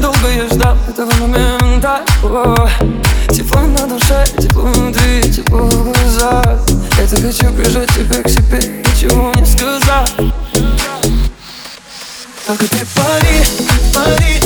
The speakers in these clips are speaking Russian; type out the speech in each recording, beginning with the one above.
Долго я ждал этого момента. О, Тепло на душе, тепло внутри, тепло в глазах. Я так хочу прижать тебя к себе, ничего не сказать Только ты пари, пари,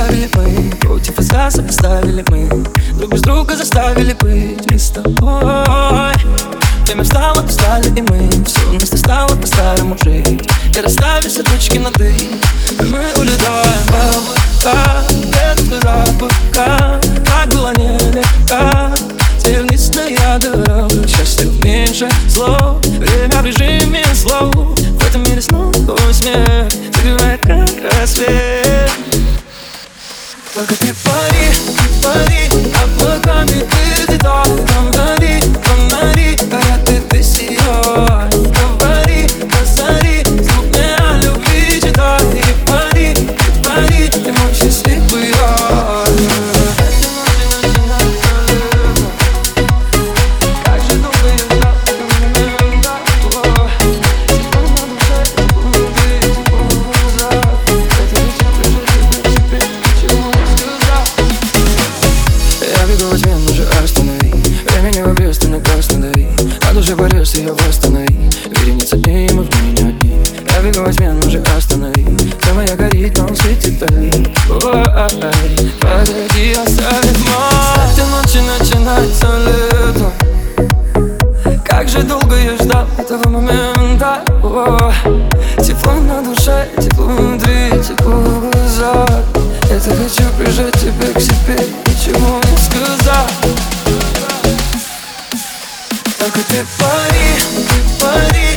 Места сопоставили мы. Против отца сопоставили мы. Друг без друга заставили быть Мы с тобой. Время встало, встали и мы. Все вместе стало по-старому жить. И расставили все точки над «и» И мы улетаем в облака Без облака Как было нелегко Тернистая дорога Счастье меньше зло. Время в режиме слов В этом мире снова смех Согревает как рассвет Я бегу во тьме, ну же останови. Все моя горит, но светит вдали Ой, Погоди, оставит С этой ночи начинается лето. Как же долго я ждал этого момента. О, Тепло на душе, тепло внутри, тепло в глазах. Так хочу прижать тебя к себе, ничего не сказать. Только ты пари, ты пари,